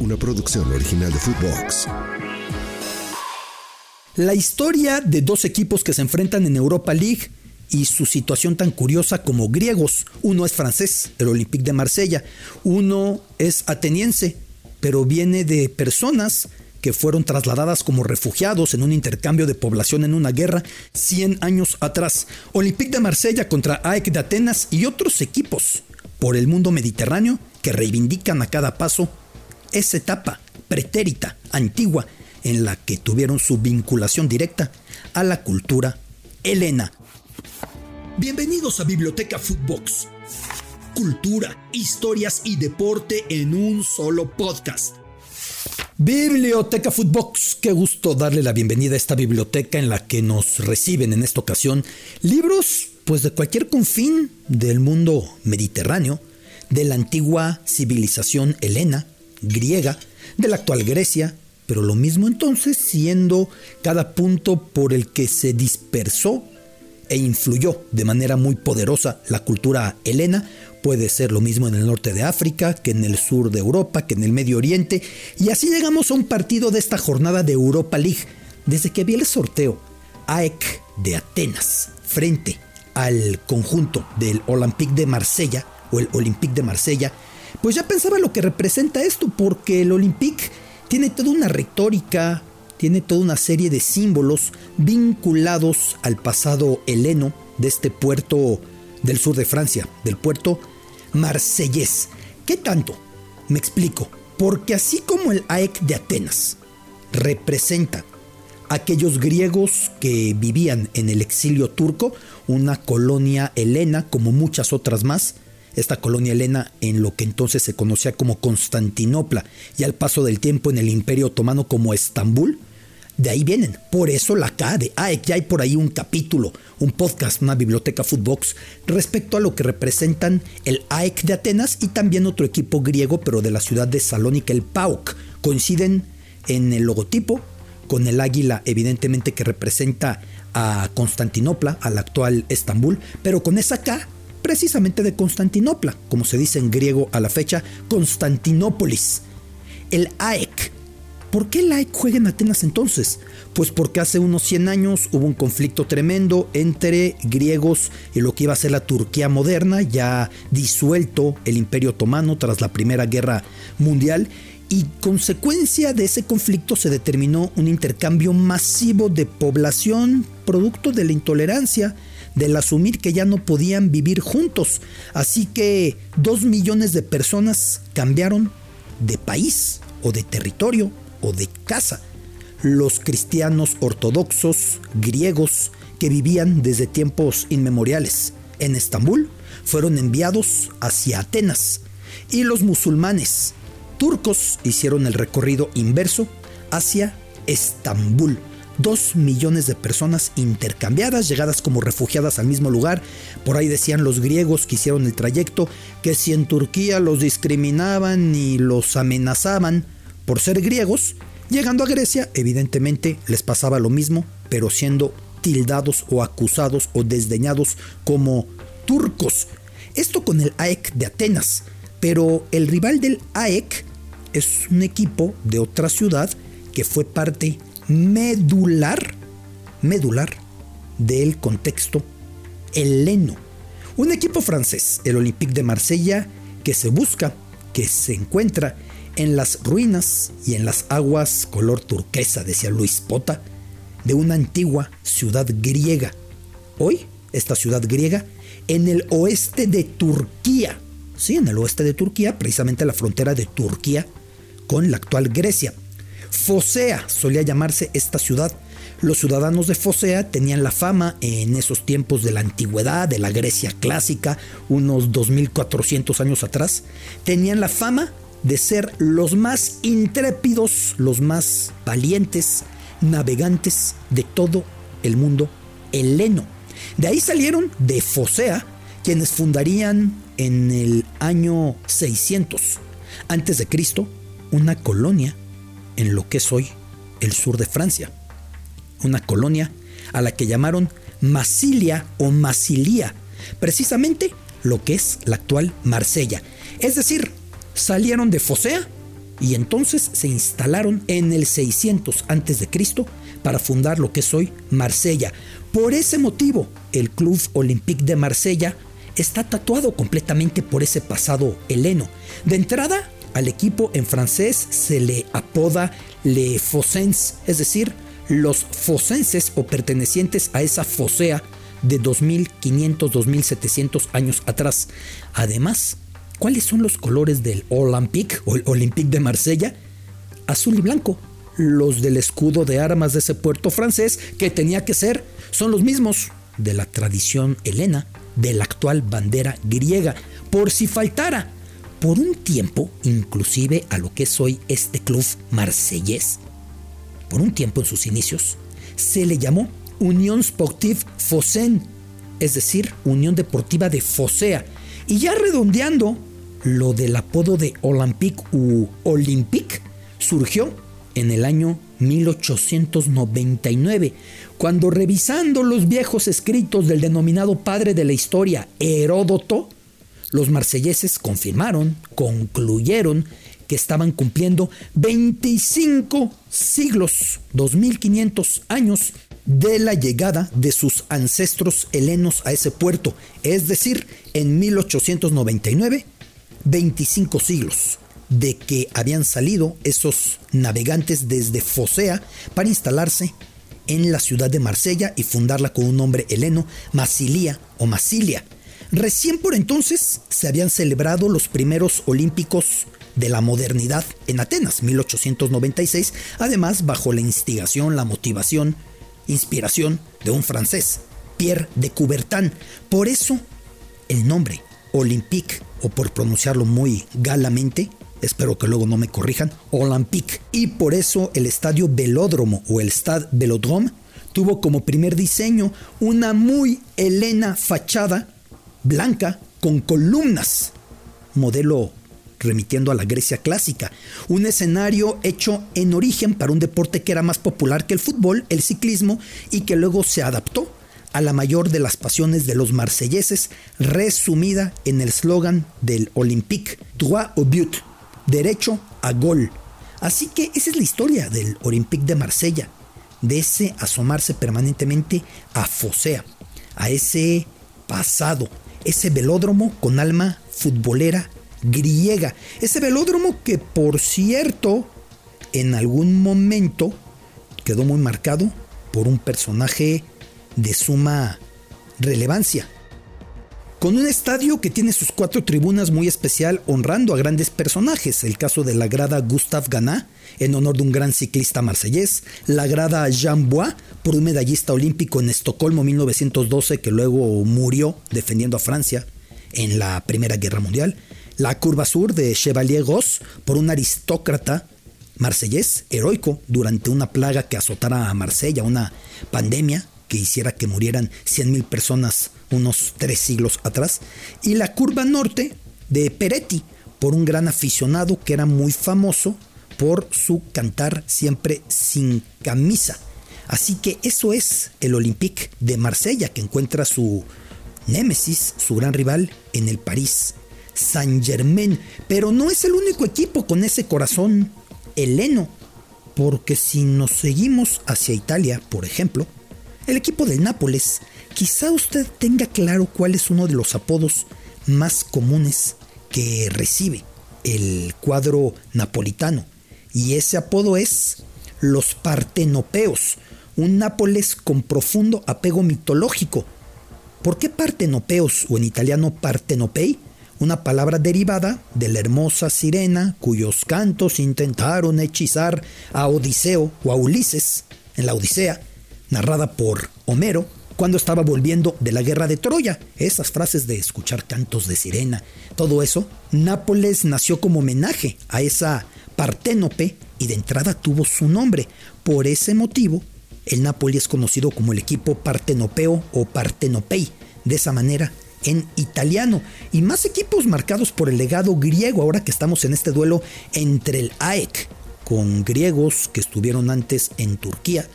una producción original de Footbox. La historia de dos equipos que se enfrentan en Europa League y su situación tan curiosa como griegos. Uno es francés, el Olympique de Marsella. Uno es ateniense, pero viene de personas que fueron trasladadas como refugiados en un intercambio de población en una guerra 100 años atrás. Olympique de Marsella contra AEK de Atenas y otros equipos por el mundo mediterráneo que reivindican a cada paso esa etapa pretérita, antigua, en la que tuvieron su vinculación directa a la cultura helena. Bienvenidos a Biblioteca Footbox. Cultura, historias y deporte en un solo podcast. Biblioteca Footbox, qué gusto darle la bienvenida a esta biblioteca en la que nos reciben en esta ocasión libros pues de cualquier confín del mundo mediterráneo, de la antigua civilización helena, griega, de la actual Grecia, pero lo mismo entonces siendo cada punto por el que se dispersó e influyó de manera muy poderosa la cultura helena, puede ser lo mismo en el norte de África, que en el sur de Europa, que en el Medio Oriente, y así llegamos a un partido de esta jornada de Europa League, desde que vi el sorteo, AEK de Atenas, frente al conjunto del Olympique de Marsella, o el Olympique de Marsella, pues ya pensaba lo que representa esto, porque el Olympique tiene toda una retórica, tiene toda una serie de símbolos vinculados al pasado heleno de este puerto del sur de Francia, del puerto marsellés. ¿Qué tanto? Me explico. Porque así como el AEK de Atenas representa aquellos griegos que vivían en el exilio turco, una colonia helena como muchas otras más, esta colonia helena en lo que entonces se conocía como Constantinopla y al paso del tiempo en el Imperio Otomano como Estambul, de ahí vienen. Por eso la K de AEK. Ya hay por ahí un capítulo, un podcast, una biblioteca Footbox respecto a lo que representan el AEK de Atenas y también otro equipo griego, pero de la ciudad de Salónica, el PAOK. Coinciden en el logotipo con el águila, evidentemente que representa a Constantinopla, al actual Estambul, pero con esa K precisamente de Constantinopla, como se dice en griego a la fecha, Constantinópolis. El AEK. ¿Por qué el AEK juega en Atenas entonces? Pues porque hace unos 100 años hubo un conflicto tremendo entre griegos y lo que iba a ser la Turquía moderna, ya disuelto el Imperio Otomano tras la Primera Guerra Mundial, y consecuencia de ese conflicto se determinó un intercambio masivo de población producto de la intolerancia del asumir que ya no podían vivir juntos. Así que dos millones de personas cambiaron de país o de territorio o de casa. Los cristianos ortodoxos griegos que vivían desde tiempos inmemoriales en Estambul fueron enviados hacia Atenas y los musulmanes turcos hicieron el recorrido inverso hacia Estambul dos millones de personas intercambiadas, llegadas como refugiadas al mismo lugar. Por ahí decían los griegos que hicieron el trayecto que si en Turquía los discriminaban y los amenazaban por ser griegos, llegando a Grecia evidentemente les pasaba lo mismo, pero siendo tildados o acusados o desdeñados como turcos. Esto con el AEK de Atenas, pero el rival del AEK es un equipo de otra ciudad que fue parte medular, medular del contexto heleno. Un equipo francés, el Olympique de Marsella, que se busca, que se encuentra en las ruinas y en las aguas color turquesa, decía Luis Pota, de una antigua ciudad griega. Hoy, esta ciudad griega, en el oeste de Turquía, sí, en el oeste de Turquía, precisamente la frontera de Turquía con la actual Grecia. Fosea solía llamarse esta ciudad. Los ciudadanos de Fosea tenían la fama en esos tiempos de la antigüedad, de la Grecia clásica, unos 2400 años atrás, tenían la fama de ser los más intrépidos, los más valientes navegantes de todo el mundo heleno. De ahí salieron de Fosea quienes fundarían en el año 600 antes de Cristo una colonia en lo que es hoy el sur de Francia, una colonia a la que llamaron Masilia o Masilia, precisamente lo que es la actual Marsella. Es decir, salieron de Fosea y entonces se instalaron en el 600 a.C. para fundar lo que es hoy Marsella. Por ese motivo, el Club Olympique de Marsella está tatuado completamente por ese pasado heleno. De entrada, al equipo en francés se le apoda Le Fossens, es decir, los fosenses o pertenecientes a esa fosea de 2500-2700 años atrás. Además, ¿cuáles son los colores del Olympique o el Olympique de Marsella? Azul y blanco. Los del escudo de armas de ese puerto francés, que tenía que ser, son los mismos de la tradición helena, de la actual bandera griega. Por si faltara, por un tiempo, inclusive a lo que es hoy este club marsellés, por un tiempo en sus inicios, se le llamó Unión Sportive Fosen, es decir, Unión Deportiva de Fosea. Y ya redondeando, lo del apodo de Olympique u Olympique surgió en el año 1899, cuando revisando los viejos escritos del denominado padre de la historia, Heródoto, los marselleses confirmaron, concluyeron que estaban cumpliendo 25 siglos, 2500 años de la llegada de sus ancestros helenos a ese puerto, es decir, en 1899, 25 siglos de que habían salido esos navegantes desde Fosea para instalarse en la ciudad de Marsella y fundarla con un nombre heleno, Masilia o Masilia. Recién por entonces se habían celebrado los primeros olímpicos de la modernidad en Atenas, 1896, además bajo la instigación, la motivación inspiración de un francés, Pierre de Coubertin. Por eso el nombre Olympique, o por pronunciarlo muy galamente, espero que luego no me corrijan, Olympique. Y por eso el estadio Velódromo o el Stade Velodrome tuvo como primer diseño una muy helena fachada blanca con columnas, modelo remitiendo a la Grecia clásica, un escenario hecho en origen para un deporte que era más popular que el fútbol, el ciclismo, y que luego se adaptó a la mayor de las pasiones de los marselleses, resumida en el slogan del Olympique, droit au but, derecho a gol. Así que esa es la historia del Olympique de Marsella, de ese asomarse permanentemente a Fosea, a ese pasado, ese velódromo con alma futbolera griega. Ese velódromo que, por cierto, en algún momento quedó muy marcado por un personaje de suma relevancia. Con un estadio que tiene sus cuatro tribunas muy especial honrando a grandes personajes, el caso de la grada Gustave Ganat, en honor de un gran ciclista marsellés, la grada Jean Bois, por un medallista olímpico en Estocolmo 1912 que luego murió defendiendo a Francia en la Primera Guerra Mundial, la curva sur de Chevalier Goss por un aristócrata marsellés heroico durante una plaga que azotara a Marsella, una pandemia que hiciera que murieran 100.000 personas unos tres siglos atrás, y la curva norte de Peretti por un gran aficionado que era muy famoso por su cantar siempre sin camisa. Así que eso es el Olympique de Marsella que encuentra su némesis, su gran rival en el París Saint Germain, pero no es el único equipo con ese corazón heleno, porque si nos seguimos hacia Italia, por ejemplo, el equipo del Nápoles, quizá usted tenga claro cuál es uno de los apodos más comunes que recibe el cuadro napolitano, y ese apodo es los partenopeos, un Nápoles con profundo apego mitológico. ¿Por qué partenopeos o en italiano partenopei? una palabra derivada de la hermosa sirena cuyos cantos intentaron hechizar a Odiseo o a Ulises en la Odisea, narrada por Homero cuando estaba volviendo de la guerra de Troya. Esas frases de escuchar cantos de sirena, todo eso, Nápoles nació como homenaje a esa Parténope y de entrada tuvo su nombre. Por ese motivo, el Nápoles es conocido como el equipo partenopeo o partenopei. De esa manera, en italiano y más equipos marcados por el legado griego ahora que estamos en este duelo entre el AEK con griegos que estuvieron antes en Turquía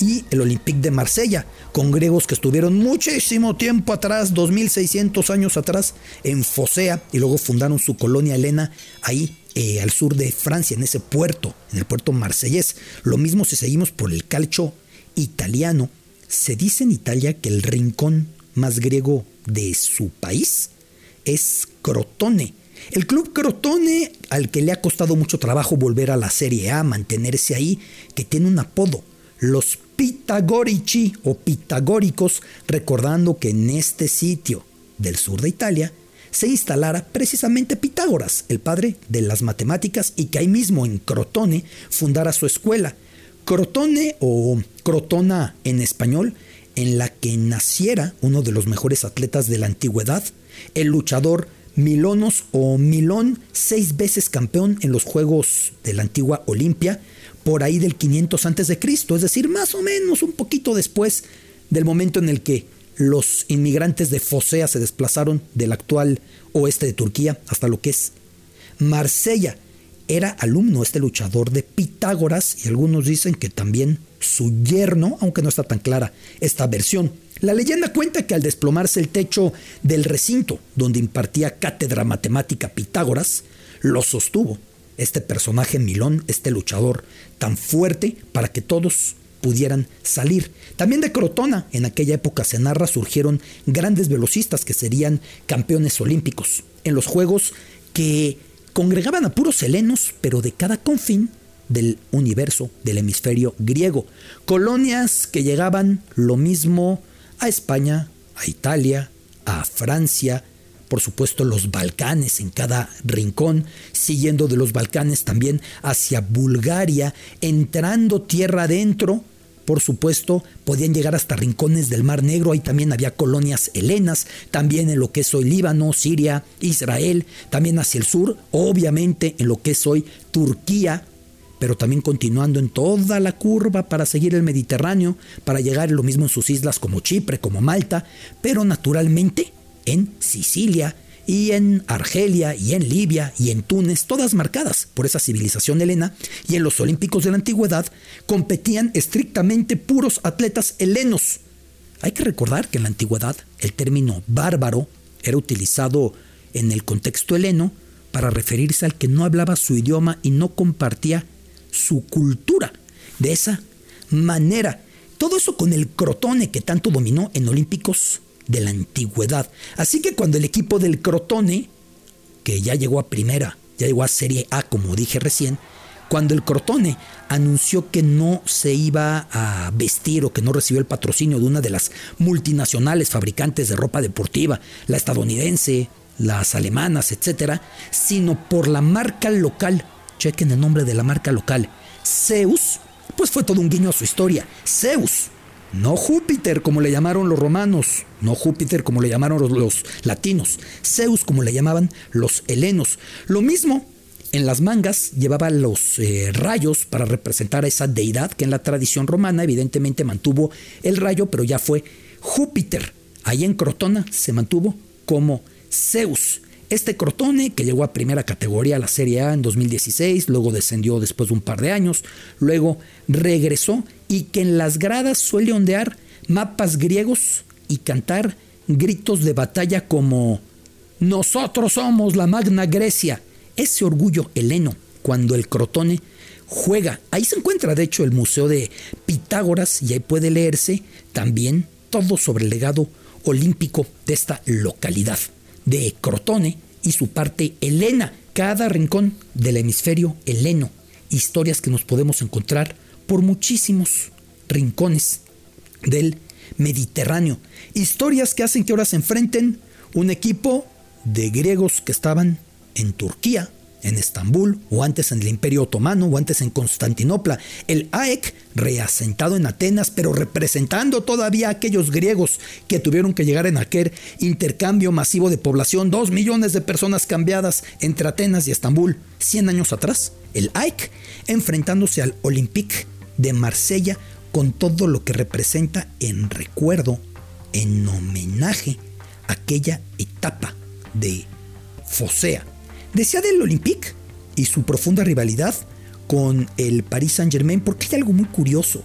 y el Olympique de Marsella con griegos que estuvieron muchísimo tiempo atrás, 2600 años atrás en Fosea y luego fundaron su colonia helena ahí eh, al sur de Francia, en ese puerto, en el puerto marsellés. Lo mismo si seguimos por el calcio italiano. Se dice en Italia que el rincón más griego de su país es Crotone. El club Crotone, al que le ha costado mucho trabajo volver a la Serie A, mantenerse ahí, que tiene un apodo, los Pitagorici o Pitagóricos, recordando que en este sitio del sur de Italia se instalara precisamente Pitágoras, el padre de las matemáticas, y que ahí mismo en Crotone fundara su escuela. Crotone o Crotona en español, en la que naciera uno de los mejores atletas de la antigüedad, el luchador Milonos o Milón, seis veces campeón en los Juegos de la antigua Olimpia, por ahí del 500 a.C., es decir, más o menos un poquito después del momento en el que los inmigrantes de Fosea se desplazaron del actual oeste de Turquía hasta lo que es Marsella. Era alumno este luchador de Pitágoras y algunos dicen que también su yerno, aunque no está tan clara esta versión. La leyenda cuenta que al desplomarse el techo del recinto donde impartía cátedra matemática Pitágoras, lo sostuvo este personaje Milón, este luchador tan fuerte para que todos pudieran salir. También de Crotona, en aquella época se narra, surgieron grandes velocistas que serían campeones olímpicos en los Juegos que congregaban a puros helenos, pero de cada confín del universo del hemisferio griego. Colonias que llegaban lo mismo a España, a Italia, a Francia, por supuesto los Balcanes en cada rincón, siguiendo de los Balcanes también hacia Bulgaria, entrando tierra adentro, por supuesto, podían llegar hasta rincones del Mar Negro, ahí también había colonias helenas, también en lo que es hoy Líbano, Siria, Israel, también hacia el sur, obviamente en lo que es hoy Turquía, pero también continuando en toda la curva para seguir el Mediterráneo, para llegar lo mismo en sus islas como Chipre, como Malta, pero naturalmente en Sicilia y en Argelia y en Libia y en Túnez, todas marcadas por esa civilización helena, y en los Olímpicos de la Antigüedad competían estrictamente puros atletas helenos. Hay que recordar que en la Antigüedad el término bárbaro era utilizado en el contexto heleno para referirse al que no hablaba su idioma y no compartía su cultura. De esa manera, todo eso con el crotone que tanto dominó en Olímpicos de la antigüedad. Así que cuando el equipo del Crotone, que ya llegó a primera, ya llegó a Serie A como dije recién, cuando el Crotone anunció que no se iba a vestir o que no recibió el patrocinio de una de las multinacionales fabricantes de ropa deportiva, la estadounidense, las alemanas, etcétera, sino por la marca local, chequen el nombre de la marca local, Zeus, pues fue todo un guiño a su historia. Zeus, no Júpiter como le llamaron los romanos, no Júpiter como le llamaron los, latinos, Zeus como le llamaban los helenos. Lo mismo, en las mangas llevaba los eh, rayos para representar a esa deidad que en la tradición romana evidentemente mantuvo el rayo, pero ya fue Júpiter. Ahí en Crotona se mantuvo como Zeus. Este Crotone, que llegó a primera categoría a la Serie A en 2016, luego descendió después de un par de años, luego regresó y que en las gradas suele ondear mapas griegos y cantar gritos de batalla como Nosotros somos la Magna Grecia. Ese orgullo heleno cuando el Crotone juega. Ahí se encuentra de hecho el Museo de Pitágoras y ahí puede leerse también todo sobre el legado olímpico de esta localidad de Crotone y su parte helena, cada rincón del hemisferio heleno, historias que nos podemos encontrar por muchísimos rincones del Mediterráneo, historias que hacen que ahora se enfrenten un equipo de griegos que estaban en Turquía, en Estambul, o antes en el Imperio Otomano, o antes en Constantinopla. El AEC, reasentado en Atenas, pero representando todavía a aquellos griegos que tuvieron que llegar en aquel intercambio masivo de población, dos millones de personas cambiadas entre Atenas y Estambul, 100 años atrás. El AEC, enfrentándose al Olympique de Marsella con todo lo que representa en recuerdo, en homenaje aquella etapa de Fosea Decía del Olympique y su profunda rivalidad con el Paris Saint-Germain porque hay algo muy curioso,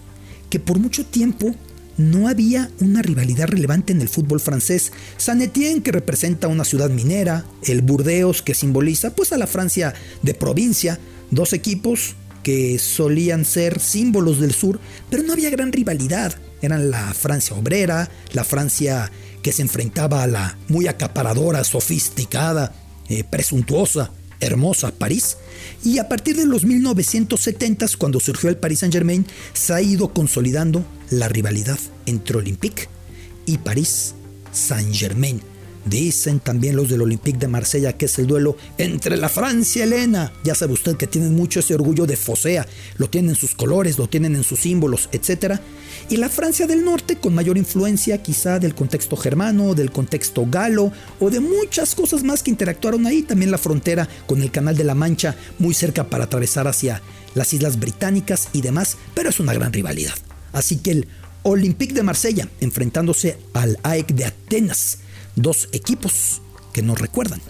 que por mucho tiempo no había una rivalidad relevante en el fútbol francés. Saint Etienne, que representa una ciudad minera, el Burdeos, que simboliza pues a la Francia de provincia, dos equipos que solían ser símbolos del sur, pero no había gran rivalidad. Eran la Francia obrera, la Francia que se enfrentaba a la muy acaparadora, sofisticada, eh, presuntuosa, hermosa París. Y a partir de los 1970s, cuando surgió el Paris Saint-Germain, se ha ido consolidando la rivalidad entre Olympique y París Saint-Germain. Dicen también los del Olympique de Marsella que es el duelo entre la Francia Helena. Ya sabe usted que tienen mucho ese orgullo de Fosea, lo tienen en sus colores, lo tienen en sus símbolos, etc. Y la Francia del Norte con mayor influencia quizá del contexto germano, del contexto galo o de muchas cosas más que interactuaron ahí. También la frontera con el Canal de la Mancha muy cerca para atravesar hacia las Islas Británicas y demás, pero es una gran rivalidad. Así que el Olympique de Marsella enfrentándose al AEK de Atenas dos equipos que nos recuerdan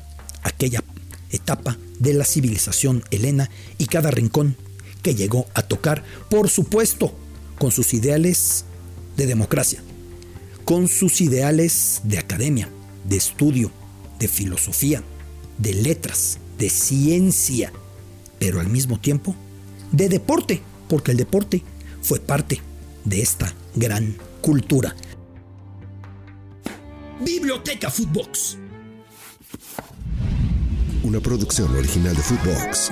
aquella etapa de la civilización helena y cada rincón que llegó a tocar, por supuesto, con sus ideales de democracia, con sus ideales de academia, de estudio, de filosofía, de letras, de ciencia, pero al mismo tiempo de deporte, porque el deporte fue parte de esta gran cultura. Biblioteca Footbox. Una producción original de Footbox.